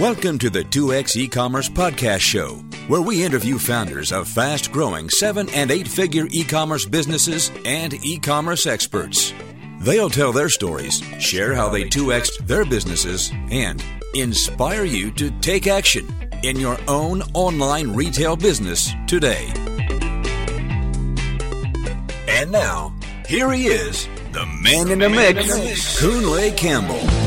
Welcome to the 2X e-commerce podcast show, where we interview founders of fast-growing 7 and 8-figure e-commerce businesses and e-commerce experts. They'll tell their stories, share how they 2X'd their businesses, and inspire you to take action in your own online retail business today. And now, here he is, the man in the mix, Kunle Campbell.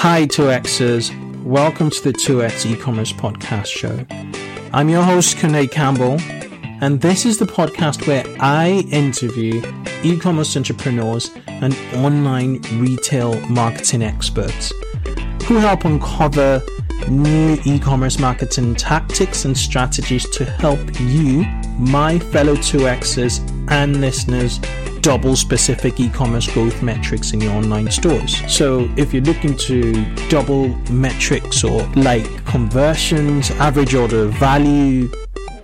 Hi, 2Xers. Welcome to the 2X e-commerce podcast show. I'm your host, Kunle Campbell, and this is the podcast where I interview e-commerce entrepreneurs and online retail marketing experts who help uncover new e-commerce marketing tactics and strategies to help you, my fellow 2Xers and listeners, double specific e-commerce growth metrics in your online stores. So if you're looking to double metrics or like conversions, average order value,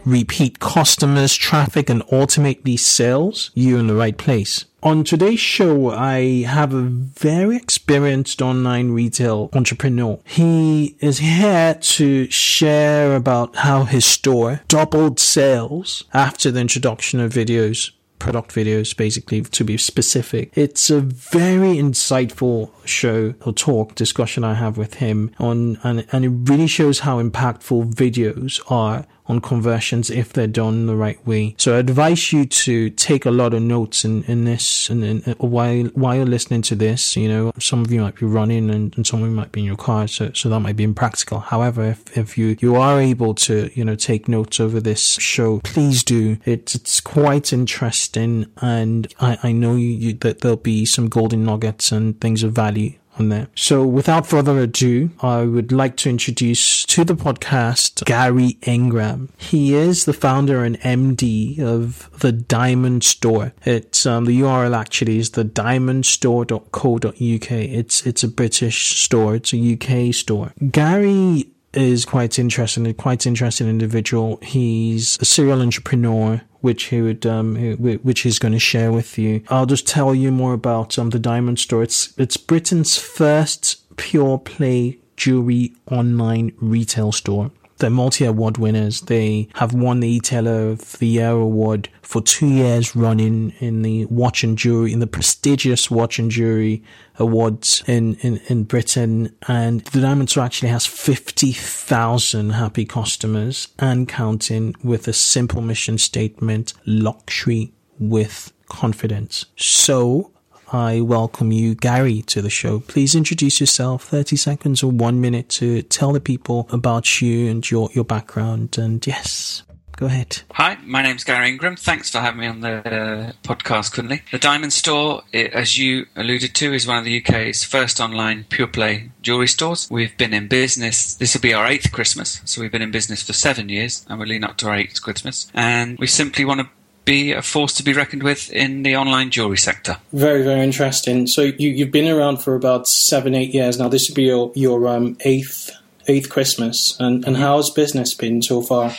repeat customers, traffic, and automate these sales, you're in the right place. On today's show, I have a very experienced online retail entrepreneur. He is here to share about how his store doubled sales after the introduction of videos product videos, basically, to be specific. It's a very insightful show or talk discussion I have with him on, and, and it really shows how impactful videos are on conversions if they're done the right way. So I advise you to take a lot of notes in, in this and, and uh, while while you're listening to this, you know, some of you might be running and, and some of you might be in your car, so so that might be impractical. However, if, if you you are able to, you know, take notes over this show, please do. It's it's quite interesting and I, I know you, you that there'll be some golden nuggets and things of value on there. So without further ado, I would like to introduce to the podcast Gary Ingram. He is the founder and MD of the Diamond Store. It's um, the URL actually is the diamondstore.co.uk. It's it's a British store. It's a UK store. Gary is quite interesting, quite interesting individual. He's a serial entrepreneur which he would um, which he's going to share with you. I'll just tell you more about um, the Diamond Store. It's it's Britain's first pure play jewelry online retail store. They're multi award winners. They have won the Retailer of the Year award for two years running in the watch and jewelry, in the prestigious watch and jewelry awards in, in, in Britain. And the Diamond Store actually has 50,000 happy customers and counting with a simple mission statement, luxury with confidence. So I welcome you, Gary, to the show. Please introduce yourself, 30 seconds or one minute to tell the people about you and your, your background. And yes, go ahead. Hi, my name's Gary Ingram. Thanks for having me on the uh, podcast, Kunle. The Diamond Store, it, as you alluded to, is one of the UK's first online pure play jewellery stores. We've been in business, this will be our eighth Christmas, so we've been in business for seven years, and we're leading up to our eighth Christmas. And we simply want to be a force to be reckoned with in the online jewelry sector. Very, very interesting. So you, have been around for about seven, eight years now. This will be your, your um, eighth eighth Christmas, and, and how's business been so far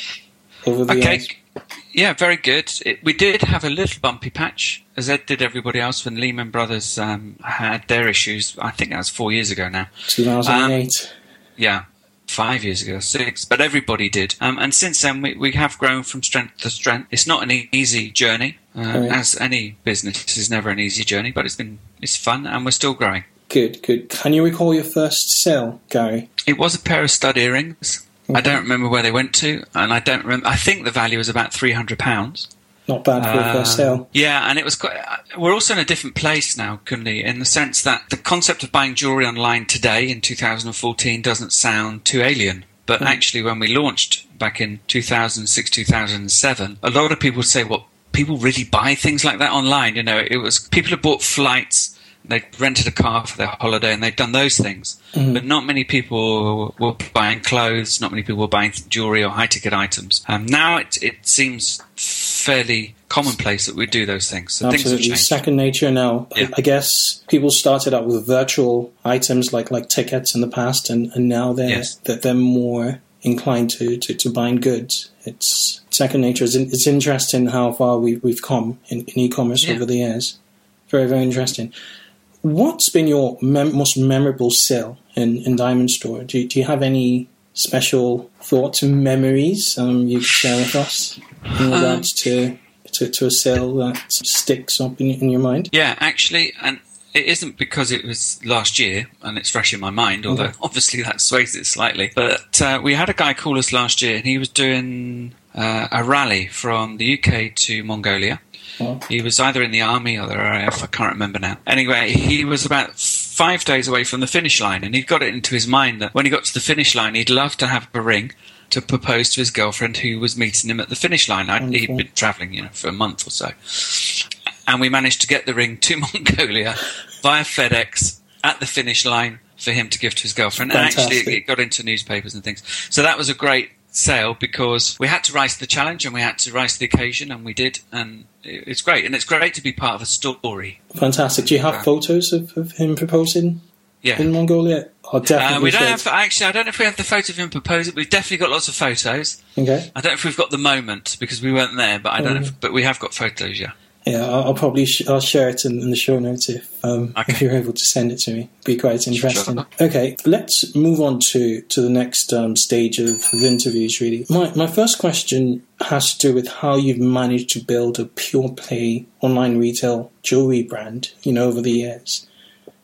over the okay. years? Yeah, very good. It, we did have a little bumpy patch, as Ed did everybody else when Lehman Brothers um, had their issues. I think that was four years ago now. 2008. Um, yeah, five years ago, six, but everybody did. Um, and since then, we, we have grown from strength to strength. It's not an easy journey, uh, right. as any business is never an easy journey, but it's been it's fun, and we're still growing. Good, good. Can you recall your first sale, Gary? It was a pair of stud earrings. Okay. I don't remember where they went to, and I don't remember. I think the value was about three hundred pounds. Not bad for a first sale. Yeah, and it was quite. We're also in a different place now, Kunle, in the sense that the concept of buying jewelry online today in 2014 doesn't sound too alien. But mm. actually, when we launched back in 2006, 2007, a lot of people would say, "Well, people really buy things like that online." You know, it was people have bought flights, they rented a car for their holiday, and they'd done those things. Mm. But not many people were buying clothes. Not many people were buying jewelry or high ticket items. Um, now it it seems fairly commonplace that we do those things. So Absolutely, things have second nature now. Yeah. I guess people started out with virtual items like like tickets in the past, and, and now they're Yes. that they're more inclined to, to, to buying goods. It's second nature. It's, it's interesting how far we, we've come in, in e-commerce Yeah. over the years. Very very interesting. What's been your mem- most memorable sale in, in Diamond Store? Do you, do you have any special thoughts and memories um, you could share with us in regards to, to to a sale that sticks up in, in your mind? Yeah, actually, and it isn't because it was last year and it's fresh in my mind, although Okay. obviously that sways it slightly. But uh, we had a guy call us last year and he was doing uh, a rally from the UK to Mongolia. Wow. He was either in the army or the RAF, I can't remember now. Anyway, he was about five days away from the finish line, and he'd got it into his mind that when he got to the finish line, he'd love to have a ring to propose to his girlfriend who was meeting him at the finish line. I'd, He'd been travelling, you know, for a month or so. And we managed to get the ring to Mongolia via FedEx at the finish line for him to give to his girlfriend. And actually, it got into newspapers and things. So that was a great sale because we had to rise to the challenge and we had to rise to the occasion, and we did. And it's great. And it's great to be part of a story. Fantastic. Do you have Yeah. photos of, of him proposing Yeah. in Mongolia? Oh, definitely. Uh, we don't should. have actually. I don't know if we have the photo of him proposing. We've definitely got lots of photos. Okay. I don't know if we've got the moment because we weren't there, but I don't know. Mm. If, but we have got photos. Yeah. Yeah, I'll, I'll probably sh- I'll share it in, in the show notes if um, Okay. if you're able to send it to me. It'd Be quite interesting. Sure. Okay, let's move on to to the next um, stage of, of interviews. Really, my my first question has to do with how you've managed to build a pure play online retail jewelry brand. You know, over the years.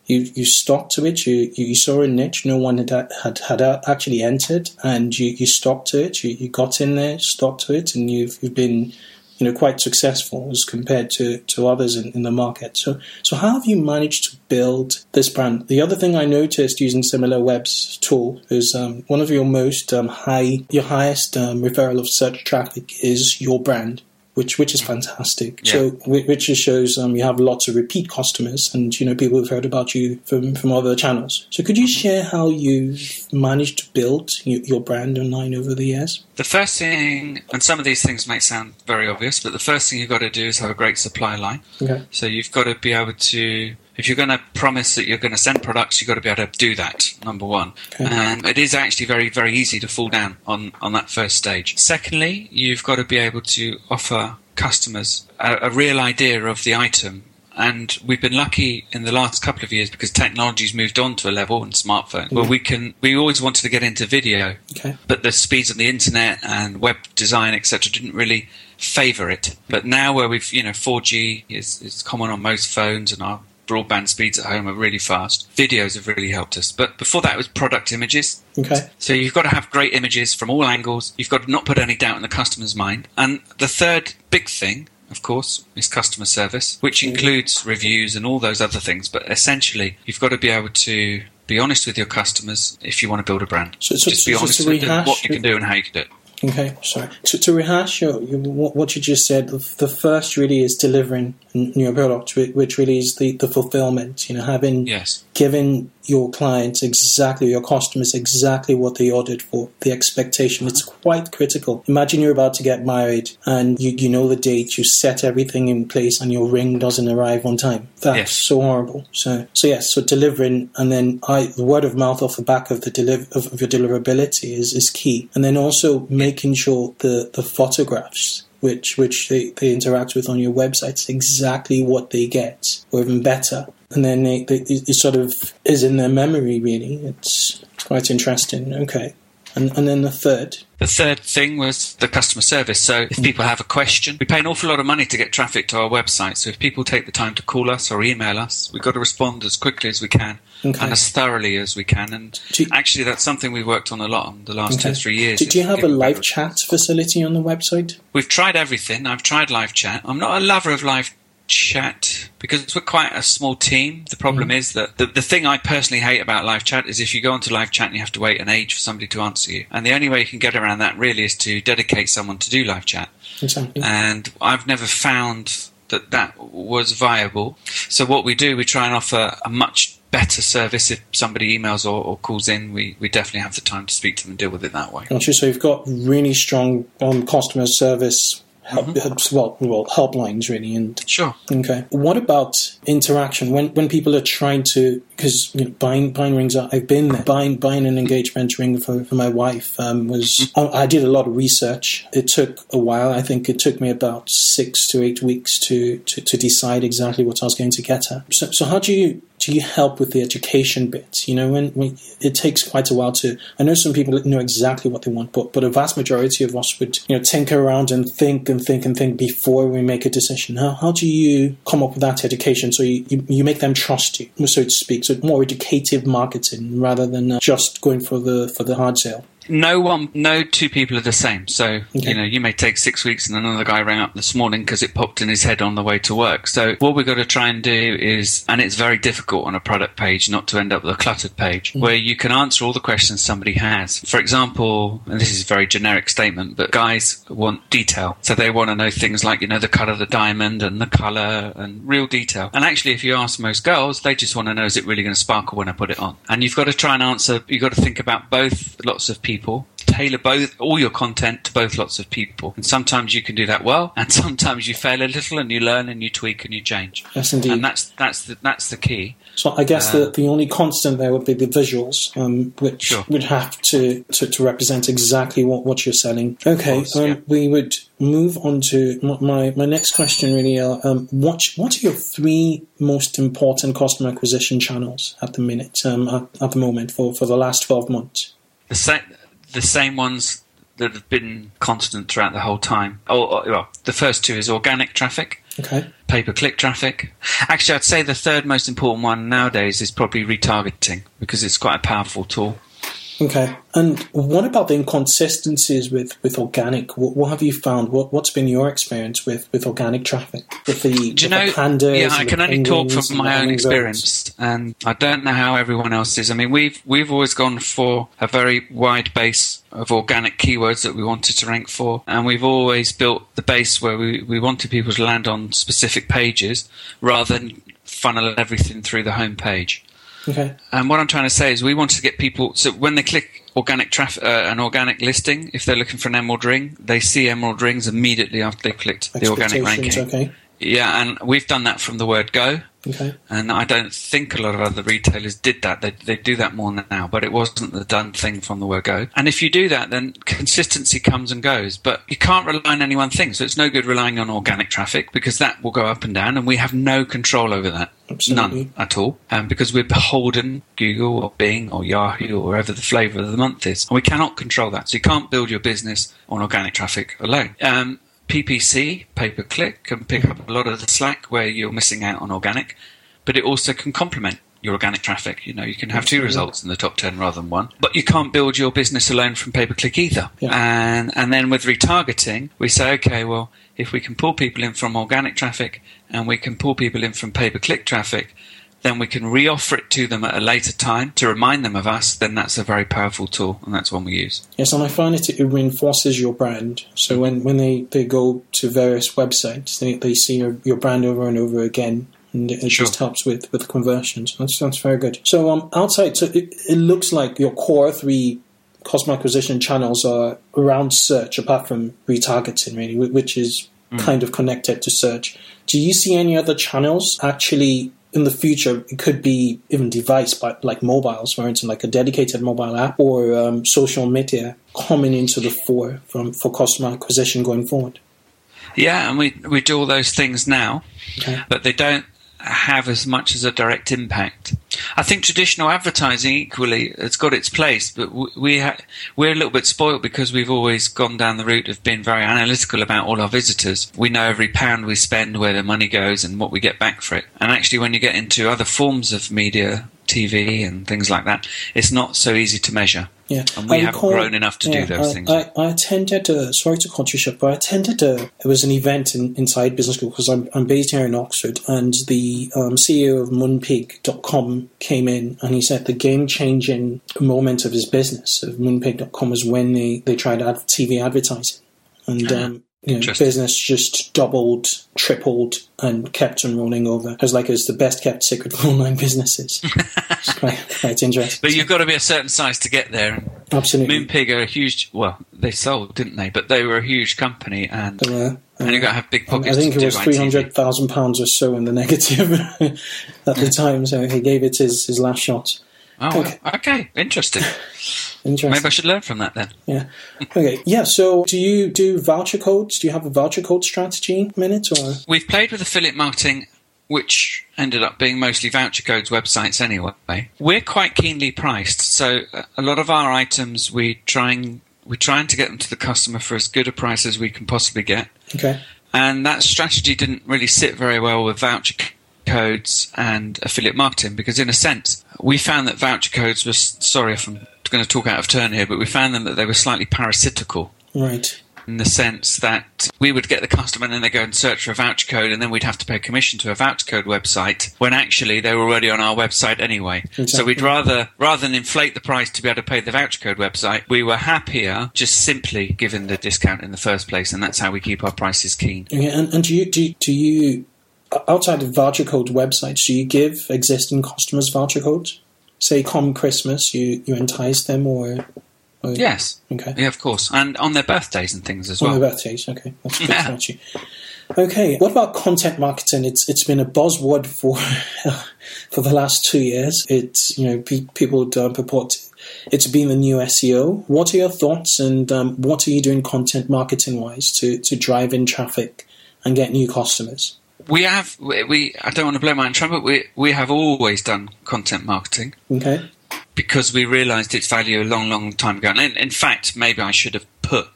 You, you stuck to it. You, you saw a niche no one had had had actually entered, and you, you stuck to it. You, you got in there, stuck to it, and you've you've been you know quite successful as compared to, to others in, in the market. So so how have you managed to build this brand? The other thing I noticed using Similar Web's tool is um, one of your most um, high your highest um, referral of search traffic is your brand. Which, which is fantastic. So, which just shows um, you have lots of repeat customers, and you know people have heard about you from, from other channels. So, could you share how you've managed to build your brand online over the years? The first thing, and some of these things may sound very obvious, but the first thing you've got to do is have a great supply line. Okay. So you've got to be able to, if you're going to promise that you're going to send products, you've got to be able to do that, number one. Okay. And it is actually very, very easy to fall down on, on that first stage. Secondly, you've got to be able to offer customers a, a real idea of the item. And we've been lucky in the last couple of years because technology's moved on to a level and smartphone where we can, we always wanted to get into video Okay. but the speeds of the internet and web design, etc., didn't really favour it. But now, where we've you know 4G is, is common on most phones, and our broadband speeds at home are really fast. Videos have really helped us. But before that, it was product images. Okay. So you've got to have great images from all angles. You've got to not put any doubt in the customer's mind. And the third big thing, of course, is customer service, which includes reviews and all those other things. But essentially, you've got to be able to be honest with your customers if you want to build a brand. So- so- Just be so- honest with them, what you can do and how you can do it. Okay, sorry. To, to rehash your, your, what you just said, the, the first really is delivering your product, which really is the, the fulfillment. You know, having Yes. given your clients exactly, your customers exactly what they ordered for, the expectation. It's uh-huh. quite critical. Imagine you're about to get married and you, you know the date, you set everything in place, and your ring doesn't arrive on time. That's Yes. so horrible. So, so yes, so delivering, and then I, the word of mouth off the back of the deliver of, of your deliverability is, is key, and then also making sure the the photographs which which they, they interact with on your website is exactly what they get, or even better. And then they, they, it sort of is in their memory. Really, it's quite interesting. Okay, and and then the third. The third thing was the customer service. So if people have a question, we pay an awful lot of money to get traffic to our website. So if people take the time to call us or email us, we've got to respond as quickly as we can Okay. and as thoroughly as we can. And you- actually, that's something we've worked on a lot in the last two Okay. or three years. Do, do you have a live chat facility on the website? We've tried everything. I've tried live chat. I'm not a lover of live chat because we're quite a small team. The problem is that the, the thing I personally hate about live chat is if you go onto live chat and you have to wait an age for somebody to answer you. And the only way you can get around that really is to dedicate someone to do live chat. Exactly. And I've never found that that was viable. So what we do, we try and offer a much better service if somebody emails or, or calls in. We, we definitely have the time to speak to them and deal with it that way. Gotcha. So you've got really strong um, customer service help, Mm-hmm. well, well, helplines really, and Sure. Okay. What about interaction when when people are trying to because you know, buying buying rings? are- I've been there. Buying buying an engagement ring for, for my wife um, was. I, I did a lot of research. It took a while. I think it took me about six to eight weeks to to, to decide exactly what I was going to get her. So so how do you do you help with the education bit? You know, when, it takes quite a while to. I know some people know exactly what they want, but but a vast majority of us would you know tinker around and think and think and think before we make a decision. How how do you come up with that education so you you, you make them trust you, so to speak? So more educative marketing rather than uh, just going for the for the hard sale. No one, no two people are the same. So Okay. you know, you may take six weeks, and another guy rang up this morning because it popped in his head on the way to work. So what we've got to try and do is, and it's very difficult on a product page not to end up with a cluttered page mm. where you can answer all the questions somebody has. For example, and this is a very generic statement, but guys want detail, so they want to know things like you know the cut of the diamond and the color and real detail. And actually, if you ask most girls, they just want to know is it really going to sparkle when I put it on? And you've got to try and answer. You've got to think about both lots of people tailor both all your content to both lots of people and sometimes you can do that well and sometimes you fail a little and you learn and you tweak and you change Yes, indeed. and that's that's the, that's the key So I guess the, the only constant there would be the visuals, um, which Sure. would have to, to, to represent exactly what, what you're selling. Okay, course, um, yeah. we would move on to my, my next question. Really, uh, um, what what are your three most important customer acquisition channels at the minute, um, at, at the moment for, for the last twelve months? the same the same ones that have been constant throughout the whole time. Well the first two is organic traffic Okay, pay per click traffic. Actually I'd say the third most important one nowadays is probably retargeting because it's quite a powerful tool okay. And what about the inconsistencies with, with organic? What, what have you found? What what's been your experience with, with organic traffic? With the, Do you with the know? pandas yeah, I can only talk from my own experience, and I don't know how everyone else is. I mean, we've we've always gone for a very wide base of organic keywords that we wanted to rank for, and we've always built the base where we, we wanted people to land on specific pages rather than funnel everything through the home page. Okay. And what I'm trying to say is, we want to get people so when they click organic traffic, uh, an organic listing, if they're looking for an emerald ring, they see emerald rings immediately after they clicked the organic ranking. okay. Yeah, and we've done that from the word go. Okay. And I don't think a lot of other retailers did that. They, they do that more now, but it wasn't the done thing from the word go. And if you do that, then consistency comes and goes. But you can't rely on any one thing. So it's no good relying on organic traffic because that will go up and down, and we have no control over that. Absolutely. None at all. Um, because we're beholden Google or Bing or Yahoo or wherever the flavour of the month is. And we cannot control that. So you can't build your business on organic traffic alone. Um, PPC, pay per click, can pick mm-hmm. up a lot of the slack where you're missing out on organic, but it also can complement your organic traffic. You know, you can have two results in the top 10 rather than one, but you can't build your business alone from pay per click either. Yeah. And, and then with retargeting, we say, okay, well, if we can pull people in from organic traffic and we can pull people in from pay per click traffic, then we can reoffer it to them at a later time to remind them of us, then that's a very powerful tool and that's one we use. Yes, and I find it it reinforces your brand. So when, when they, they go to various websites, they, they see your, your brand over and over again. And it Sure. just helps with, with conversions. That's, that's very good. So um, outside, so it, it looks like your core three customer acquisition channels are around search, apart from retargeting, really, which is kind of connected to search. Do you see any other channels actually in the future? It could be even device, but like mobiles, for instance, like a dedicated mobile app or um, social media coming into the fore from for customer acquisition going forward. Yeah, and we we do all those things now, Okay. but they don't have as much as a direct impact. I think traditional advertising equally has got its place, but we ha- we're a little bit spoilt because we've always gone down the route of being very analytical about all our visitors. We know every pound we spend, where the money goes, and what we get back for it. And actually, when you get into other forms of media, TV and things like that, it's not so easy to measure. Yeah, And we I haven't recall- grown enough to do yeah, those I, things. I, I attended. A, sorry to cut you short, but I attended. A, it was an event in, inside business school because I'm, I'm based here in Oxford, and the um, CEO of Moonpig.com came in and he said the game changing moment of his business of Moonpig.com was when they they tried ad, TV advertising, and um, you know, business just doubled, tripled, and kept on rolling over. Was like it's the best kept secret of online businesses. it's quite, quite interesting. But you've got to be a certain size to get there. Absolutely. Moonpig are a huge. Well, they sold, didn't they? But they were a huge company, and They were, And you've got to have big pockets. I think it was three hundred thousand pounds or so in the negative at the time. So he gave it his, his last shot. Oh, Okay. okay. Interesting. Interesting. Maybe I should learn from that then. Yeah. Okay. Yeah. So, do you do voucher codes? Do you have a voucher code strategy? Minute or We've played with affiliate marketing, which ended up being mostly voucher codes websites anyway. We're quite keenly priced, so a lot of our items we trying we're trying to get them to the customer for as good a price as we can possibly get. Okay? And that strategy didn't really sit very well with voucher codes and affiliate marketing because, in a sense, we found that voucher codes were. Sorry if I'm going to talk out of turn here, but we found them that they were slightly parasitical Right. In the sense that we would get the customer and then they go and search for a voucher code and then we'd have to pay commission to a voucher code website when actually they were already on our website anyway. So we'd rather rather than inflate the price to be able to pay the voucher code website, we were happier just simply giving the discount in the first place and that's how we keep our prices keen. Okay. And, and do you do, do you outside of voucher code websites? Do you give existing customers voucher codes? Say, come Christmas, you you entice them or, or Yes. Okay. Yeah, of course. And on their birthdays and things as On well. their birthdays, okay, that's good Yeah. Okay, what about content marketing? It's it's been a buzzword for for the last two years. It's you know pe- people don't purport it's been the new SEO. What are your thoughts, and um, what are you doing content marketing wise to to drive in traffic and get new customers? We have we I don't want to blow my own trumpet, we we have always done content marketing. Okay, because we realised its value a long, long time ago. And in, in fact, maybe I should have put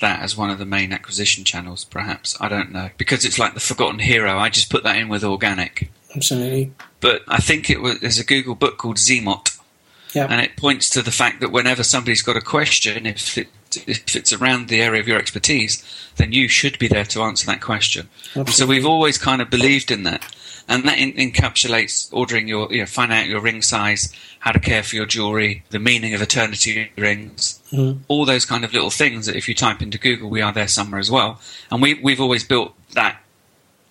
that as one of the main acquisition channels, perhaps. I don't know. Because it's like the forgotten hero, I just put that in with organic. absolutely. But I think it was there's a Google book called Zmot, Yeah, and it points to the fact that whenever somebody's got a question, if it if it's around the area of your expertise, then you should be there to answer that question. So we've always kind of believed in that, and that in, encapsulates ordering your, you know, finding out your ring size, how to care for your jewelry, the meaning of eternity rings, Mhm. all those kind of little things that if you type into Google, we are there somewhere as well. And we we've always built that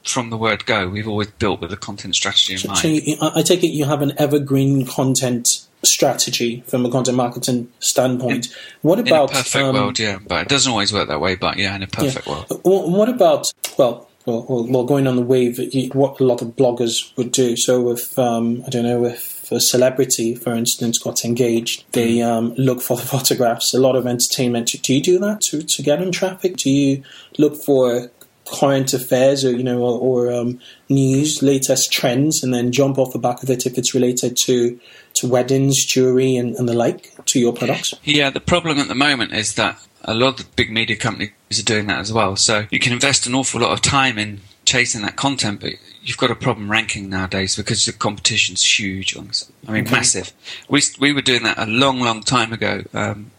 from the word go. We've always built with a content strategy in So, mind. so you, I take it you have an evergreen content strategy from a content marketing standpoint. what in about a perfect um, world, yeah, but it doesn't always work that way. But yeah, in a perfect world. What about well, well, well, well, going on the wave, what a lot of bloggers would do. So, if um, I don't know, if a celebrity, for instance, got engaged, they um, look for the photographs. A lot of entertainment. Do you do that to to get on traffic? Do you look for current affairs or you know or, or um, news, latest trends, and then jump off the back of it if it's related to to weddings, jewelry, and, and the like to your products? Yeah, the problem at the moment is that a lot of the big media companies are doing that as well. So you can invest an awful lot of time in chasing that content, but you've got a problem ranking nowadays because the competition's huge. I mean, Okay. massive. We we were doing that a long, long time ago. Um,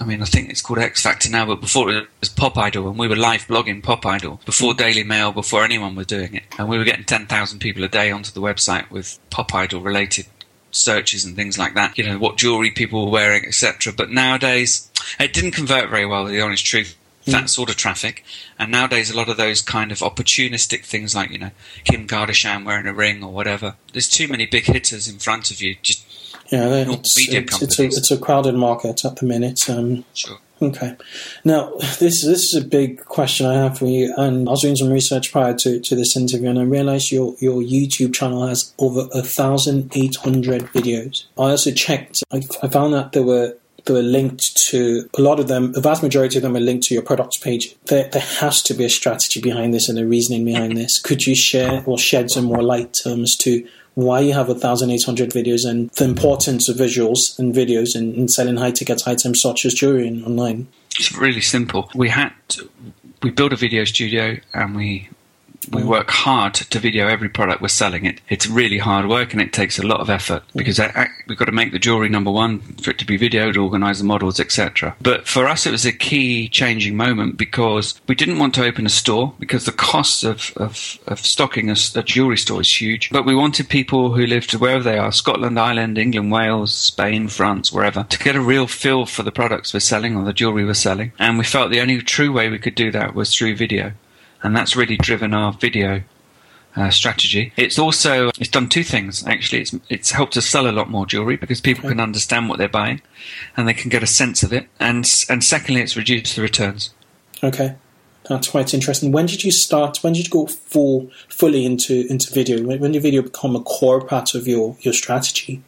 I mean, I think it's called X Factor now, but before it was Pop Idol, and we were live blogging Pop Idol before Daily Mail, before anyone was doing it, and we were getting ten thousand people a day onto the website with Pop Idol related searches and things like that. You know what jewelry people were wearing, etc. But nowadays, it didn't convert very well. The honest truth, that sort of traffic. And nowadays, a lot of those kind of opportunistic things, like you know Kim Kardashian wearing a ring or whatever. There's too many big hitters in front of you. Just Yeah, it's, media it's, it's, a, it's a crowded market at the minute. Um, sure. Okay. Now, this this is a big question I have for you, and I was doing some research prior to, to this interview, and I realized your, your YouTube channel has over thousand eight hundred videos. I also checked. I, I found that there were they were linked to a lot of them. The vast majority of them are linked to your products page. There, there has to be a strategy behind this and a reasoning behind this. Could you share or shed some more light terms to why you have 1,800 videos and the importance of visuals and videos in, in selling high ticket items such as jewelry online? It's really simple. We had to, we built a video studio and we we mm. work hard to video every product we're selling. It it's really hard work and it takes a lot of effort mm. because I, I, we've got to make the jewelry number one for it to be videoed, organise the models, etc. But for us, it was a key changing moment because we didn't want to open a store because the cost of of, of stocking a, a jewelry store is huge. But we wanted people who lived wherever they are Scotland, Ireland, England, Wales, Spain, France, wherever to get a real feel for the products we're selling or the jewelry we're selling. And we felt the only true way we could do that was through video. And that's really driven our video uh, strategy. It's also it's done two things actually. It's it's helped us sell a lot more jewelry because people can understand what they're buying, and they can get a sense of it. And and secondly, it's reduced the returns. Okay. That's quite interesting. When did you start? When did you go full fully into into video? When, when did video become a core part of your your strategy?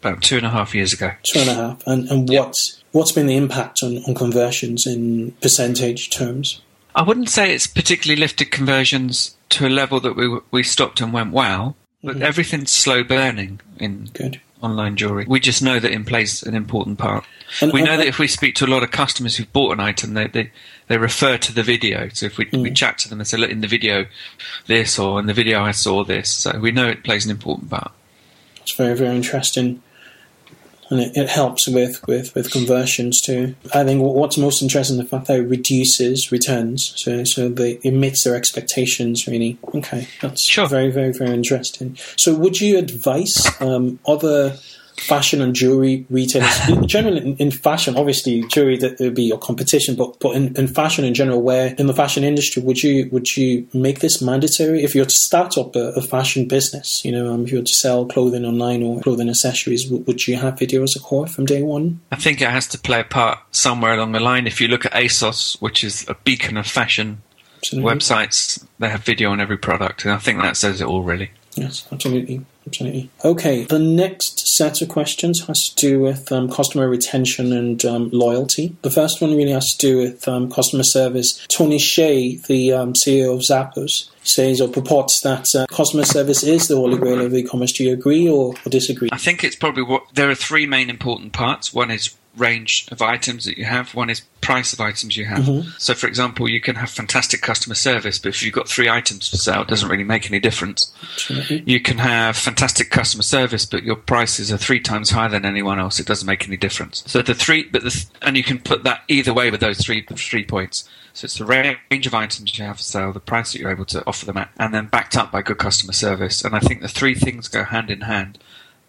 About two and a half years ago. Two and a half. And and Yep. what what's been the impact on, on conversions in percentage terms? I wouldn't say it's particularly lifted conversions to a level that we we stopped and went wow, but everything's slow burning in Good. online jewelry. We just know that in plays an important part. And- we and- know that if we speak to a lot of customers who've bought an item, they they, they refer to the video. So if we, we Mm. chat to them and say, look, in the video, this, or in the video, I saw this. So we know it plays an important part. It's very very interesting. And it, it helps with, with, with conversions too. I think what's most interesting is the fact that it reduces returns, so so they it meets their expectations really. Okay, that's Sure. very very very interesting. So, would you advise um, other fashion and jewelry retailers, generally in, in fashion, obviously jewelry that would be your competition, but but in, in fashion in general, where in the fashion industry, would you would you make this mandatory if you're to start up a, a fashion business? You know, um, if you're to sell clothing online or clothing accessories, would, would you have video as a core from day one? I think it has to play a part somewhere along the line. If you look at ASOS, which is a beacon of fashion Absolutely. websites, they have video on every product, and I think that says it all really. Yes, absolutely. Absolutely. Okay, the next set of questions has to do with um, customer retention and um, loyalty. The first one really has to do with um, customer service. Tony Hsieh, the um, CEO of Zappos, says or purports that uh, customer service is the holy grail of e-commerce. Do you agree or, or disagree? I think it's probably what there are three main important parts. One is range of items that you have. One is price of items you have. Mm-hmm. So, for example, you can have fantastic customer service, but if you've got three items for sale, it doesn't really make any difference. You can have fantastic customer service, but your prices are three times higher than anyone else. It doesn't make any difference. So the three, but the, and you can put that either way with those three three points. So it's the range of items you have for sale, the price that you're able to offer them at, and then backed up by good customer service. And I think the three things go hand in hand.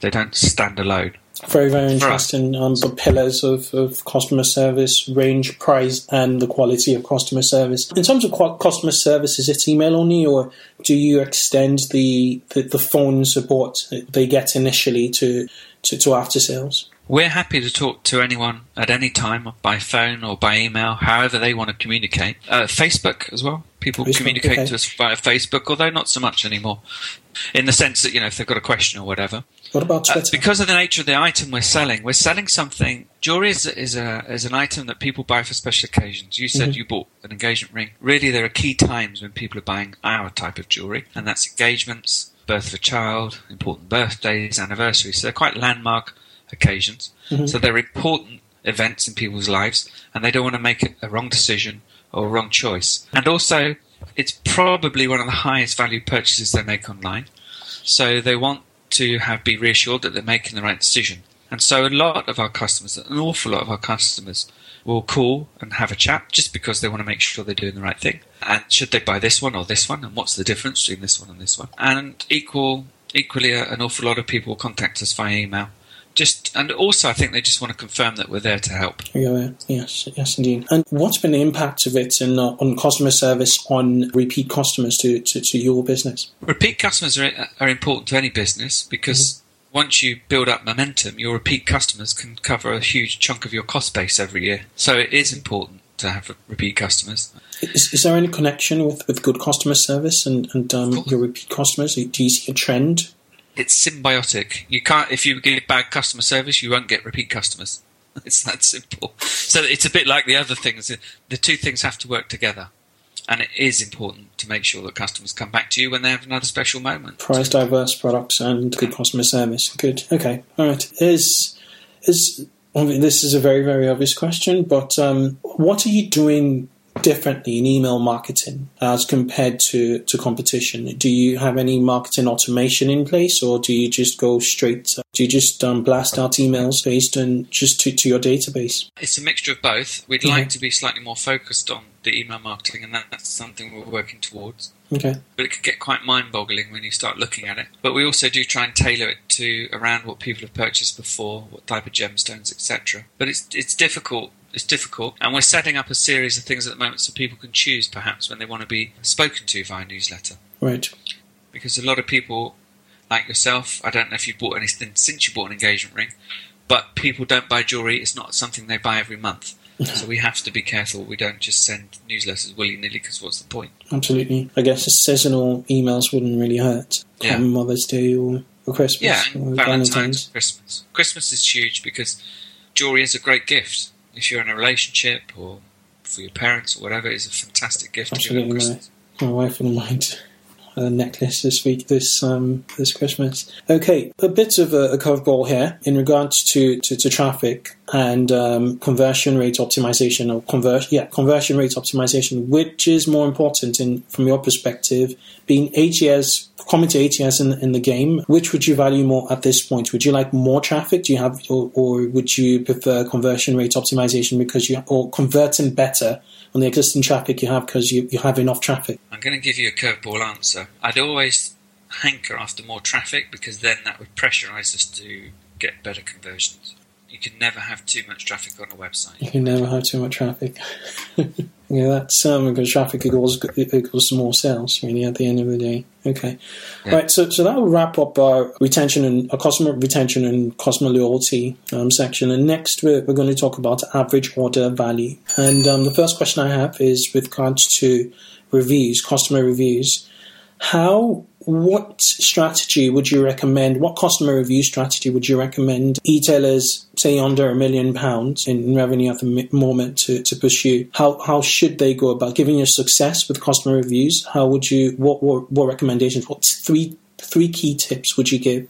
They don't stand alone. Very, very interesting. Um, the pillars of, of customer service, range, price, and the quality of customer service. In terms of qu- customer service, is it email only, or do you extend the, the, the phone support they get initially to, to, to after sales? We're happy to talk to anyone at any time by phone or by email, however they want to communicate. Uh, Facebook as well. People Facebook, communicate okay. to us via Facebook, although not so much anymore. In the sense that, you know, if they've got a question or whatever. What about Uh, because of the nature of the item we're selling, we're selling something. Jewelry is, is, a, is an item that people buy for special occasions. You said you bought an engagement ring. Really, there are key times when people are buying our type of jewelry, and that's engagements, birth of a child, important birthdays, anniversaries. So they're quite landmark occasions. So they're important events in people's lives, and they don't want to make a wrong decision or a wrong choice. And also, it's probably one of the highest value purchases they make online. So they want to have be reassured that they're making the right decision. And so a lot of our customers, an awful lot of our customers, will call and have a chat just because they want to make sure they're doing the right thing. And should they buy this one or this one? And what's the difference between this one and this one? And equal, equally, uh, an awful lot of people contact us via email. Just and also, I think they just want to confirm that we're there to help. Yeah, yes, yes, indeed. And what's been the impact of it in, uh, on customer service on repeat customers to, to, to your business? Repeat customers are, are important to any business because once you build up momentum, your repeat customers can cover a huge chunk of your cost base every year. So it is important to have repeat customers. Is, is there any connection with, with good customer service and, and um, your repeat customers? Do you see a trend? It's symbiotic. You can't if you give bad customer service, you won't get repeat customers. It's that simple. So it's a bit like the other things. The two things have to work together. And it is important to make sure that customers come back to you when they have another special moment. Price diverse products and good customer service. Good. Okay. All right. Is is I mean, this is a very very obvious question, but um, what are you doing differently in email marketing as compared to, to competition? Do you have any marketing automation in place, or do you just go straight? To, do you just um, blast out emails based on just to, to your database? It's a mixture of both. We'd like to be slightly more focused on the email marketing, and that- that's something we're working towards. Okay. But it could get quite mind-boggling when you start looking at it. But we also do try and tailor it to around what people have purchased before, what type of gemstones, etc. But it's it's difficult. It's difficult, and we're setting up a series of things at the moment so people can choose perhaps when they want to be spoken to via newsletter. Right. Because a lot of people, like yourself, I don't know if you've bought anything since you bought an engagement ring, but people don't buy jewelry. It's not something they buy every month. so we have to be careful. We don't just send newsletters willy nilly because what's the point? Absolutely. I guess a seasonal emails wouldn't really hurt. Yeah. Mother's Day or, or Christmas Yeah, or and Valentine's, Christmas. Christmas is huge because jewelry is a great gift. If you're in a relationship or for your parents or whatever, it's a fantastic gift to give Absolutely Christmas. My wife wouldn't mind a necklace this week, this um, this Christmas. Okay, a bit of a, a curveball here in regards to, to, to traffic and um, conversion rate optimization or convert yeah conversion rate optimization. Which is more important in from your perspective? Being years coming to years in, in the game, which would you value more at this point? Would you like more traffic? Do you have, or, or would you prefer conversion rate optimization because you or converting better on the existing traffic you have because you, you have enough traffic? I'm going to give you a curveball answer. I'd always hanker after more traffic because then that would pressurize us to get better conversions. You can never have too much traffic on a website. You can never have too much traffic. yeah, that's um, because traffic equals equals more sales. Really, at the end of the day. Okay, Yeah. right. So, so that will wrap up our retention and our customer retention and customer loyalty um, section. And next, we're, we're going to talk about average order value. And um, the first question I have is with regards to reviews, customer reviews. How, what strategy would you recommend? What customer review strategy would you recommend e-tailers, say under a million pounds in revenue at the moment, to, to pursue? How how should they go about giving you success with customer reviews? How would you? What what, what recommendations? What three three key tips would you give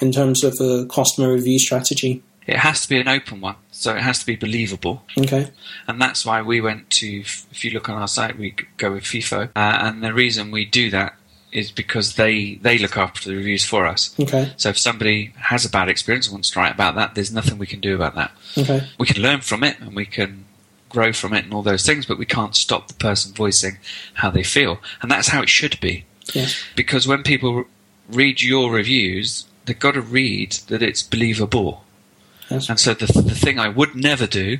in terms of a customer review strategy? It has to be an open one, so it has to be believable. Okay, And that's why we went to, if you look on our site, we go with Feefo. Uh, and the reason we do that is because they, they look after the reviews for us. okay, So if somebody has a bad experience and wants to write about that, there's nothing we can do about that. okay, We can learn from it and we can grow from it and all those things, but we can't stop the person voicing how they feel. And that's how it should be. yes, Because when people read your reviews, they've got to read that it's believable. Yes, And so the, the thing I would never do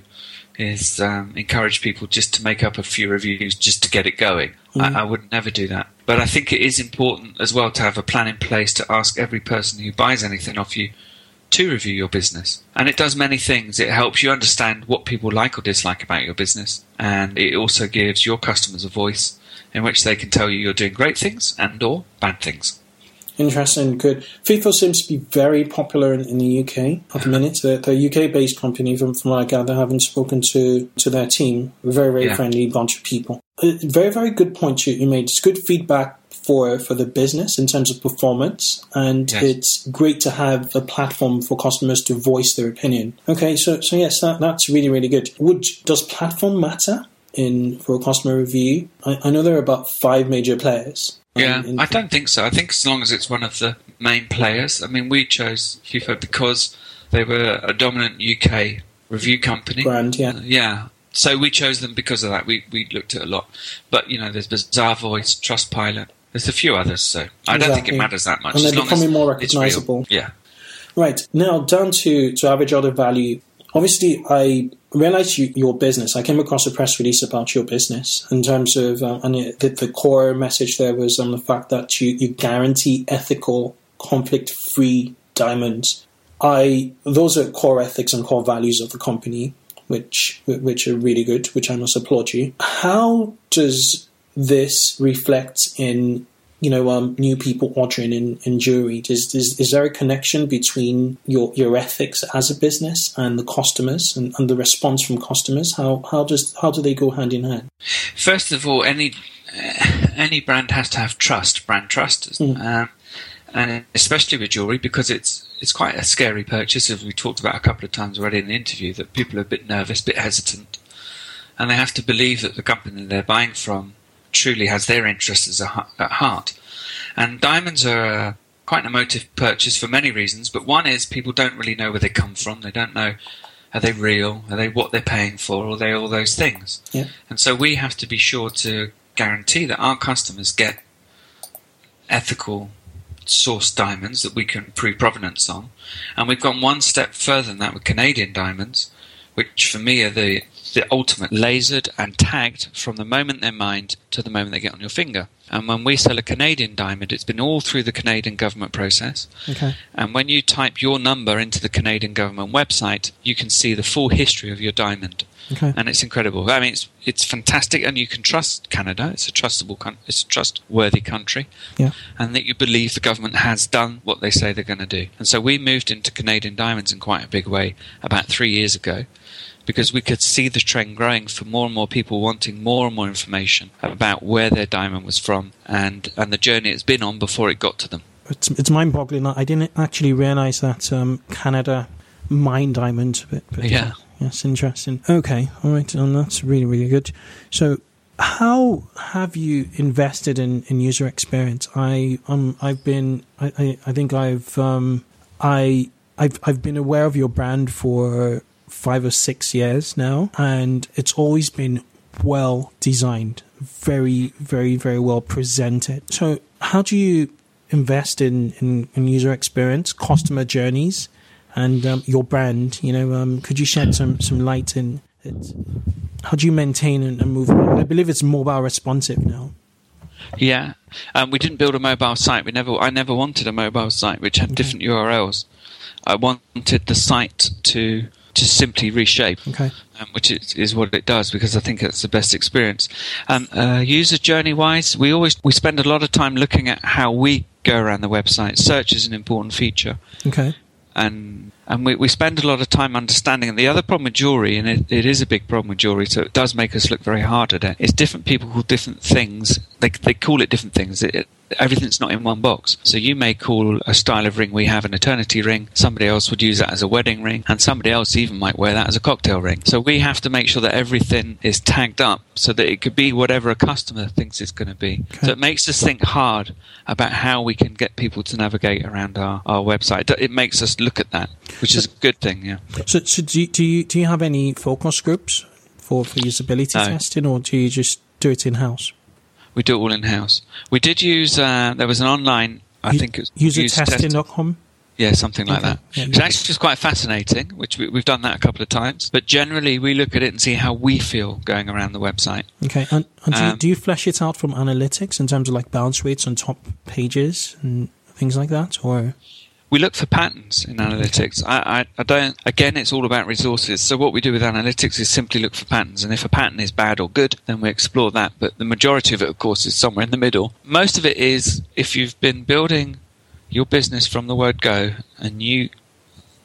is um, encourage people just to make up a few reviews just to get it going. Mhm. I, I would never do that. But I think it is important as well to have a plan in place to ask every person who buys anything off you to review your business. And it does many things. It helps you understand what people like or dislike about your business. And it also gives your customers a voice in which they can tell you you're doing great things and or bad things. Interesting, good. Feefo seems to be very popular in, in the UK at the minute. They're, they're a UK-based company, from, from what I gather, having spoken to, to their team. Very, very Yeah. friendly bunch of people. A very, very good point you, you made. It's good feedback for, for the business in terms of performance, and Yes. it's great to have a platform for customers to voice their opinion. Okay, so, so yes, that, that's really, really good. Would Does platform matter in for a customer review? I, I know there are about five major players. Yeah, in- I don't think so. I think as long as it's one of the main players. I mean, we chose Feefo because they were a dominant UK review company. brand, yeah. Uh, yeah. So we chose them because of that. We we looked at a lot, but you know, there's Bazaarvoice, Trustpilot. There's a few others. So I don't think it matters that much. And they're becoming more recognisable. Yeah. Right. Now, down to, to average order value. Obviously, I realized you, your business. I came across a press release about your business in terms of, um, and it, the, the core message there was on the fact that you, you guarantee ethical, conflict free diamonds. I, those are core ethics and core values of the company, which, which are really good, which I must applaud you. How does this reflect in you know, um, new people ordering in, in jewelry? Is, is is there a connection between your, your ethics as a business and the customers and, and the response from customers? How how does how do they go hand in hand? First of all, any uh, any brand has to have trust, brand trust, Mm. um, and especially with jewelry because it's it's quite a scary purchase, as we talked about a couple of times already in the interview. That people are a bit nervous, a bit hesitant, and they have to believe that the company they're buying from truly has their interests a, at heart. And diamonds are uh, quite an emotive purchase for many reasons, but one is people don't really know where they come from. They don't know are they real, are they what they're paying for, are they all those things. Yeah. And so we have to be sure to guarantee that our customers get ethical sourced diamonds that we can prove provenance on. And we've gone one step further than that with Canadian diamonds, which for me are the, the ultimate lasered and tagged from the moment they're mined to the moment they get on your finger. And when we sell a Canadian diamond, it's been all through the Canadian government process. Okay. And when you type your number into the Canadian government website, you can see the full history of your diamond. Okay. and it's incredible. I mean, it's it's fantastic, and you can trust Canada. It's a trustable, coun- it's a trustworthy country, Yeah. and that you believe the government has done what they say they're going to do. And so we moved into Canadian diamonds in quite a big way about three years ago, because we could see the trend growing for more and more people wanting more and more information about where their diamond was from and and the journey it's been on before it got to them. It's, it's mind-boggling. I didn't actually realize that um, Canada mined diamonds. But, but Yeah. yes, interesting. Okay, all right, and that's really really good. So, how have you invested in, in user experience? I um I've been I, I, I think I've um I I've I've been aware of your brand for five or six years now, and it's always been well designed, very very very well presented. So, how do you invest in, in, in user experience, customer journeys, and um, your brand? You know, um, could you shed some some light in it? How do you maintain and, and move? I believe it's mobile responsive now. Yeah, um, we didn't build a mobile site. We never. I never wanted a mobile site which had different URLs. I wanted the site to to simply reshape, Okay. um, which is, is what it does because I think it's the best experience. Um, uh, user journey wise, we always we spend a lot of time looking at how we go around the website. Search is an important feature Okay. and and we, we spend a lot of time understanding. And the other problem with jewelry, and it, it is a big problem with jewelry, so it does make us look very hard at it. it. Is different people call different things. They they call it different things. It, it, everything's not in one box. So you may call a style of ring we have an eternity ring. Somebody else would use that as a wedding ring, and somebody else even might wear that as a cocktail ring. So we have to make sure that everything is tagged up so that it could be whatever a customer thinks it's going to be. Okay. So it makes us think hard about how we can get people to navigate around our, our website. It makes us look at that, which is a good thing. Yeah. So, so do, you, do you do you have any focus groups for, for usability No. testing, or do you just do it in house? We do it all in house. We did use. Uh, there was an online. I think it was usertesting.com. Yeah, something like Okay. that. Yeah, It's actually just quite fascinating, which we, we've done that a couple of times. But generally, we look at it and see how we feel going around the website. Okay, and, and do, you, Um, do you flesh it out from analytics in terms of like bounce rates on top pages and things like that, or We look for patterns in analytics. I, I, I don't. Again, it's all about resources. So what we do with analytics is simply look for patterns, and if a pattern is bad or good, then we explore that. But the majority of it, of course, is somewhere in the middle. Most of it is if you've been building your business from the word go, and you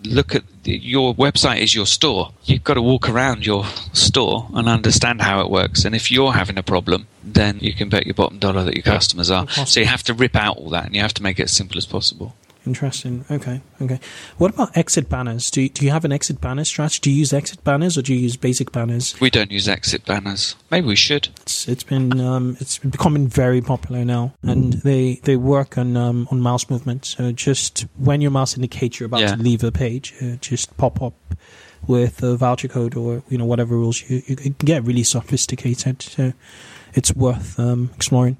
look at the, your website is your store. You've got to walk around your store and understand how it works. And if you're having a problem, then you can bet your bottom dollar that your customers are. So you have to rip out all that, and you have to make it as simple as possible. Interesting? Okay, okay. What about exit banners? Do you, do you have an exit banner strategy? Do you use exit banners or do you use basic banners? We don't use exit banners. Maybe we should. It's it's been um, it's becoming very popular now, and they they work on um, on mouse movement. So just when your mouse indicates you're about Yeah. to leave a page, uh, just pop up with a voucher code or you know whatever rules you, you can get really sophisticated. So it's worth um, exploring.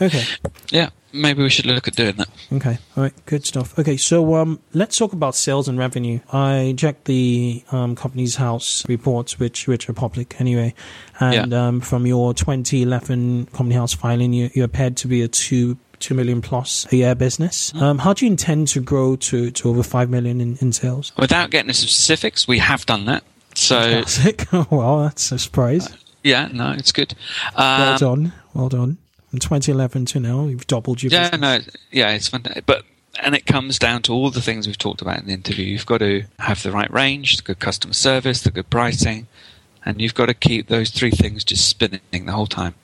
Okay. Yeah, maybe we should look at doing that. Okay. All right. Good stuff. Okay. So um, let's talk about sales and revenue. I checked the um, Companies House reports, which which are public anyway, and um, from your 2011 company house filing, you, you appeared to be a two two million plus a year business. Um, how do you intend to grow to, to over five million in, in sales? Without getting into specifics, we have done that. So well, that's a surprise. yeah, no, it's good. Well Um, done. Well done. From 2011 to now, you've doubled your yeah, business. no, yeah, it's fun. But and it comes down to all the things we've talked about in the interview. You've got to have the right range, the good customer service, the good pricing, and you've got to keep those three things just spinning the whole time.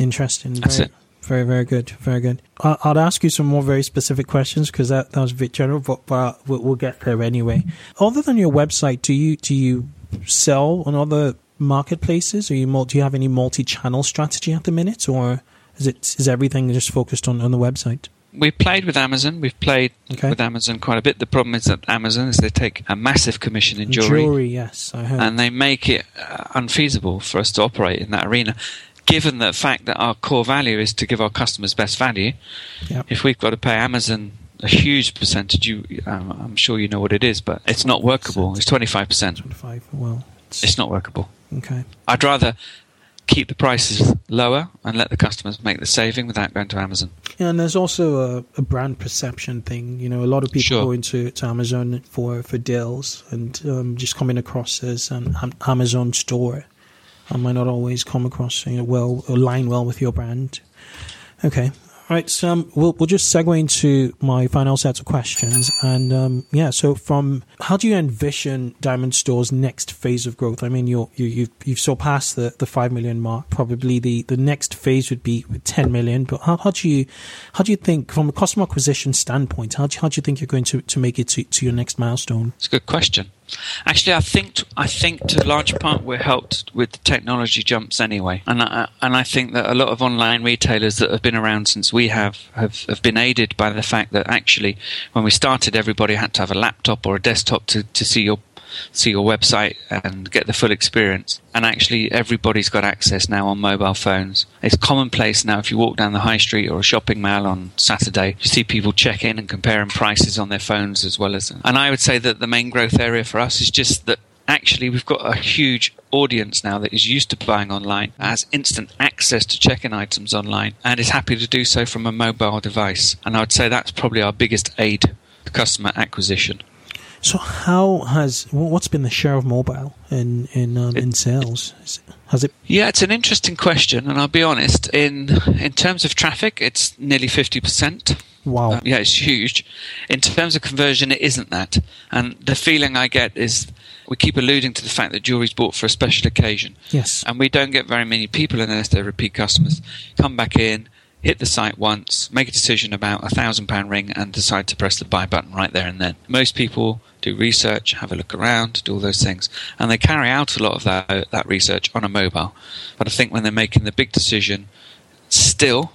Interesting. That's very, it. Very, very good. Very good. I, I'll ask you some more very specific questions because that, that was a bit general, but, but we'll, we'll get there anyway. Other than your website, do you do you sell on other marketplaces? Or you do you have any multi-channel strategy at the minute, or is it is everything just focused on, on the website? We've played with Amazon. We've played Okay. with Amazon quite a bit. The problem is that Amazon is they take a massive commission in jewelry. yes, I heard. and they make it uh, unfeasible for us to operate in that arena. Given the fact that our core value is to give our customers best value, Yep. if we've got to pay Amazon a huge percentage, you, um, I'm sure you know what it is, but it's not workable. It's 25%. Twenty-five. Well, it's, It's not workable. okay. I'd rather keep the prices lower and let the customers make the saving without going to Amazon. Yeah, and there's also a, a brand perception thing. You know, a lot of people Sure. go into to Amazon for for deals and um, just coming across as an Amazon store. I might not always come across you know well align well with your brand. Okay. All right, so um, we'll we'll just segue into my final set of questions, and um, yeah. So, from how do you envision Diamond Store's next phase of growth? I mean, you're, you you've you've surpassed the, the five million mark. Probably the, the next phase would be with ten million. But how, how do you how do you think, from a customer acquisition standpoint, how do how do you think you're going to, to make it to, to your next milestone? It's a good question. Actually, I think I think to a large part we're helped with the technology jumps anyway, and I, and I think that a lot of online retailers that have been around since we have, have have been aided by the fact that actually when we started, everybody had to have a laptop or a desktop to, to see your see your website and get the full experience. And actually, everybody's got access now on mobile phones. It's commonplace now. If you walk down the high street or a shopping mall on Saturday, you see people check in and comparing prices on their phones as well as. And I would say that the main growth area for us is just that actually we've got a huge audience now that is used to buying online, has instant access to check-in items online, and is happy to do so from a mobile device. And I would say that's probably our biggest aid to customer acquisition. So, how has what's been the share of mobile in in um, in sales? Has it? Yeah, it's an interesting question, and I'll be honest. In in terms of traffic, it's nearly fifty percent. Wow. Uh, yeah, it's huge. In terms of conversion, it isn't that. And the feeling I get is we keep alluding to the fact that jewelry's bought for a special occasion, yes. and we don't get very many people unless they're repeat customers. Come back in, hit the site once, make a decision about a thousand pound ring, and decide to press the buy button right there and then. Most people do research, have a look around, do all those things, and they carry out a lot of that uh, that research on a mobile. But I think when they're making the big decision, still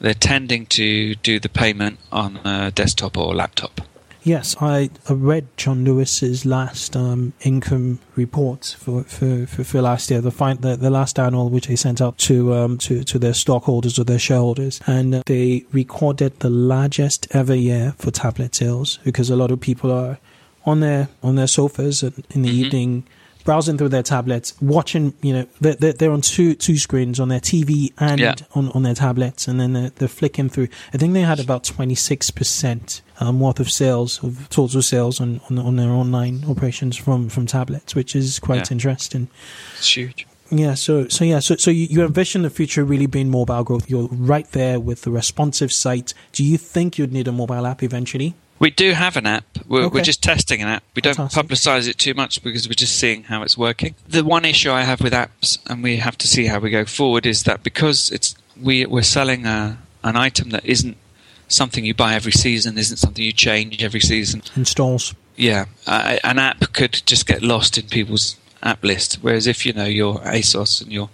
they're tending to do the payment on a desktop or laptop. Yes, I, I read John Lewis's last um, income report for, for, for, for last year, the, fin- the the last annual which they sent out to um, to, to their stockholders or their shareholders, and uh, they recorded the largest ever year for tablet sales because a lot of people are on their on their sofas in the Mhm. evening. Browsing through their tablets, watching, you know, they're, they're, they're on two two screens on their TV and Yeah. on, on their tablets, and then they're, they're flicking through. I think they had about 26% um, worth of sales, of total sales on, on, on their online operations from, from tablets, which is quite Yeah. interesting. It's huge. Yeah, so so yeah, so so you, you envision the future really being mobile growth. You're right there with the responsive site. Do you think you'd need a mobile app eventually? We do have an app. We're, Okay. we're just testing an app. We don't Fantastic. publicize it too much because we're just seeing how it's working. The one issue I have with apps, and we have to see how we go forward, is that because it's we we're selling a, an item that isn't something you buy every season, isn't something you change every season. Installs. Yeah, uh, an app could just get lost in people's app list. Whereas if you know you're ASOS and you're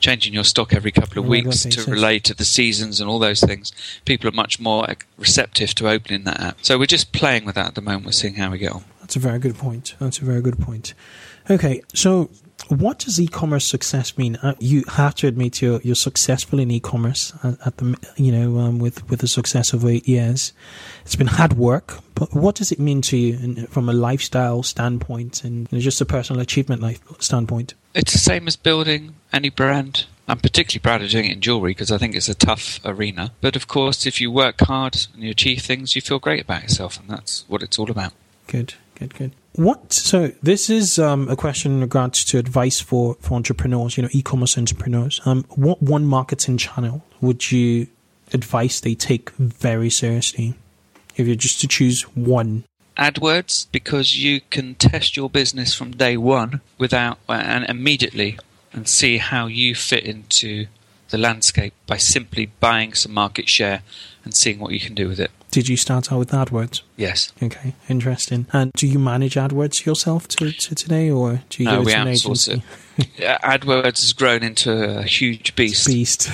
changing your stock every couple of regular weeks to relate to the seasons and all those things, people are much more receptive to opening that app. So we're just playing with that at the moment. We're seeing how we get on. That's a very good point. That's a very good point. Okay, so what does e-commerce success mean? Uh, you have to admit you're you're successful in e-commerce at, at the you know um, with with the success of eight years. It's been hard work, but what does it mean to you in, from a lifestyle standpoint and you know, just a personal achievement life standpoint? It's the same as building any brand. I'm particularly proud of doing it in jewelry because I think it's a tough arena. But of course, if you work hard and you achieve things, you feel great about yourself, and that's what it's all about. Good, good, good. What? So this is um, a question in regards to advice for, for entrepreneurs, you know, e-commerce entrepreneurs. Um, what one marketing channel would you advise they take very seriously? If you're just to choose one, AdWords because you can test your business from day one without and immediately and see how you fit into the landscape by simply buying some market share and seeing what you can do with it. Did you start out with AdWords? Yes. Okay, interesting. And do you manage AdWords yourself to, to today, or do you No, go we to an outsource agency? Yeah, AdWords has grown into a huge beast. Beast.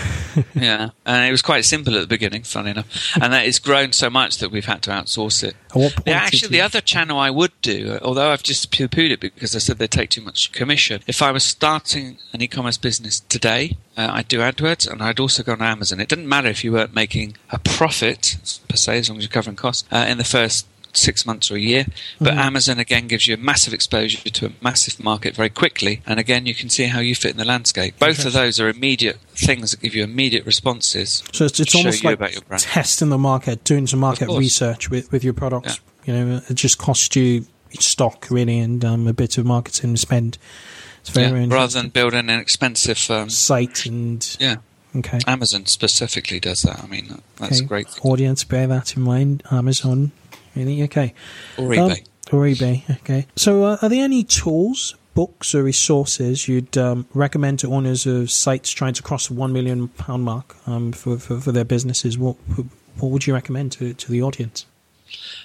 Yeah, and it was quite simple at the beginning, funny enough, and that it's grown so much that we've had to outsource it. At what point Yeah, actually, the other channel I would do, although I've just poo-pooed it because I said they take too much commission. If I was starting an e-commerce business today, uh, I'd do AdWords, and I'd also go on Amazon. It didn't matter if you weren't making a profit per se, as long as you're covering costs uh, in the first six months or a year. But Mhm. Amazon again gives you a massive exposure to a massive market very quickly, and again you can see how you fit in the landscape. Both of those are immediate things that give you immediate responses. So it's, it's almost like about your brand. testing the market, doing some market research with, with your products. You know, it just costs you stock really and um, a bit of marketing spend. It's very, Yeah, rather than building an expensive um, site and yeah. okay. Amazon specifically does that. I mean, that's okay. great. Audience, bear that in mind. Amazon, really okay. Or Um, eBay. or eBay. Okay. So, uh, are there any tools, books, or resources you'd um, recommend to owners of sites trying to cross the one million pound mark um, for, for for their businesses? What what would you recommend to to the audience?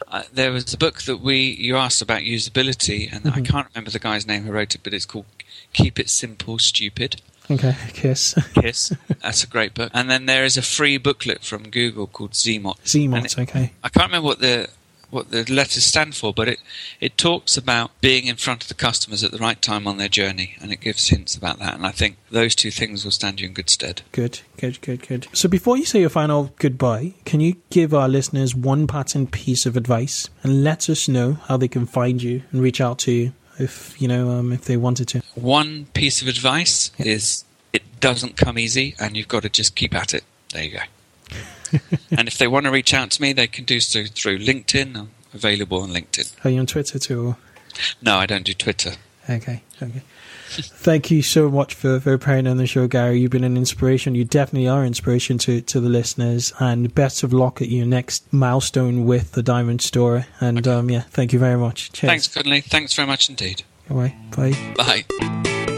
Uh, there was a book that we you asked about usability, and I Mhm. can't remember the guy's name who wrote it, but it's called "Keep It Simple, Stupid." Okay, kiss. Kiss. That's a great book. And then there is a free booklet from Google called Zmot. Zmot. it- Okay. I can't remember what the what the letters stand for, but it it talks about being in front of the customers at the right time on their journey, and it gives hints about that. And I think those two things will stand you in good stead. Good, good, good, good. So before you say your final goodbye, can you give our listeners one patent piece of advice and let us know how they can find you and reach out to you if you know um, if they wanted to? One piece of advice is it doesn't come easy, and you've got to just keep at it. There you go. and if they want to reach out to me, they can do so through LinkedIn. I'm available on LinkedIn. Are you on Twitter too? Or? No, I don't do Twitter. Okay, okay. Thank you so much for, for appearing on the show, Gary. You've been an inspiration. You definitely are inspiration to, to the listeners. And best of luck at your next milestone with the Diamond Store. And um, yeah, thank you very much. Cheers. Thanks, Kunle. Thanks very much indeed. Bye. Bye. Bye.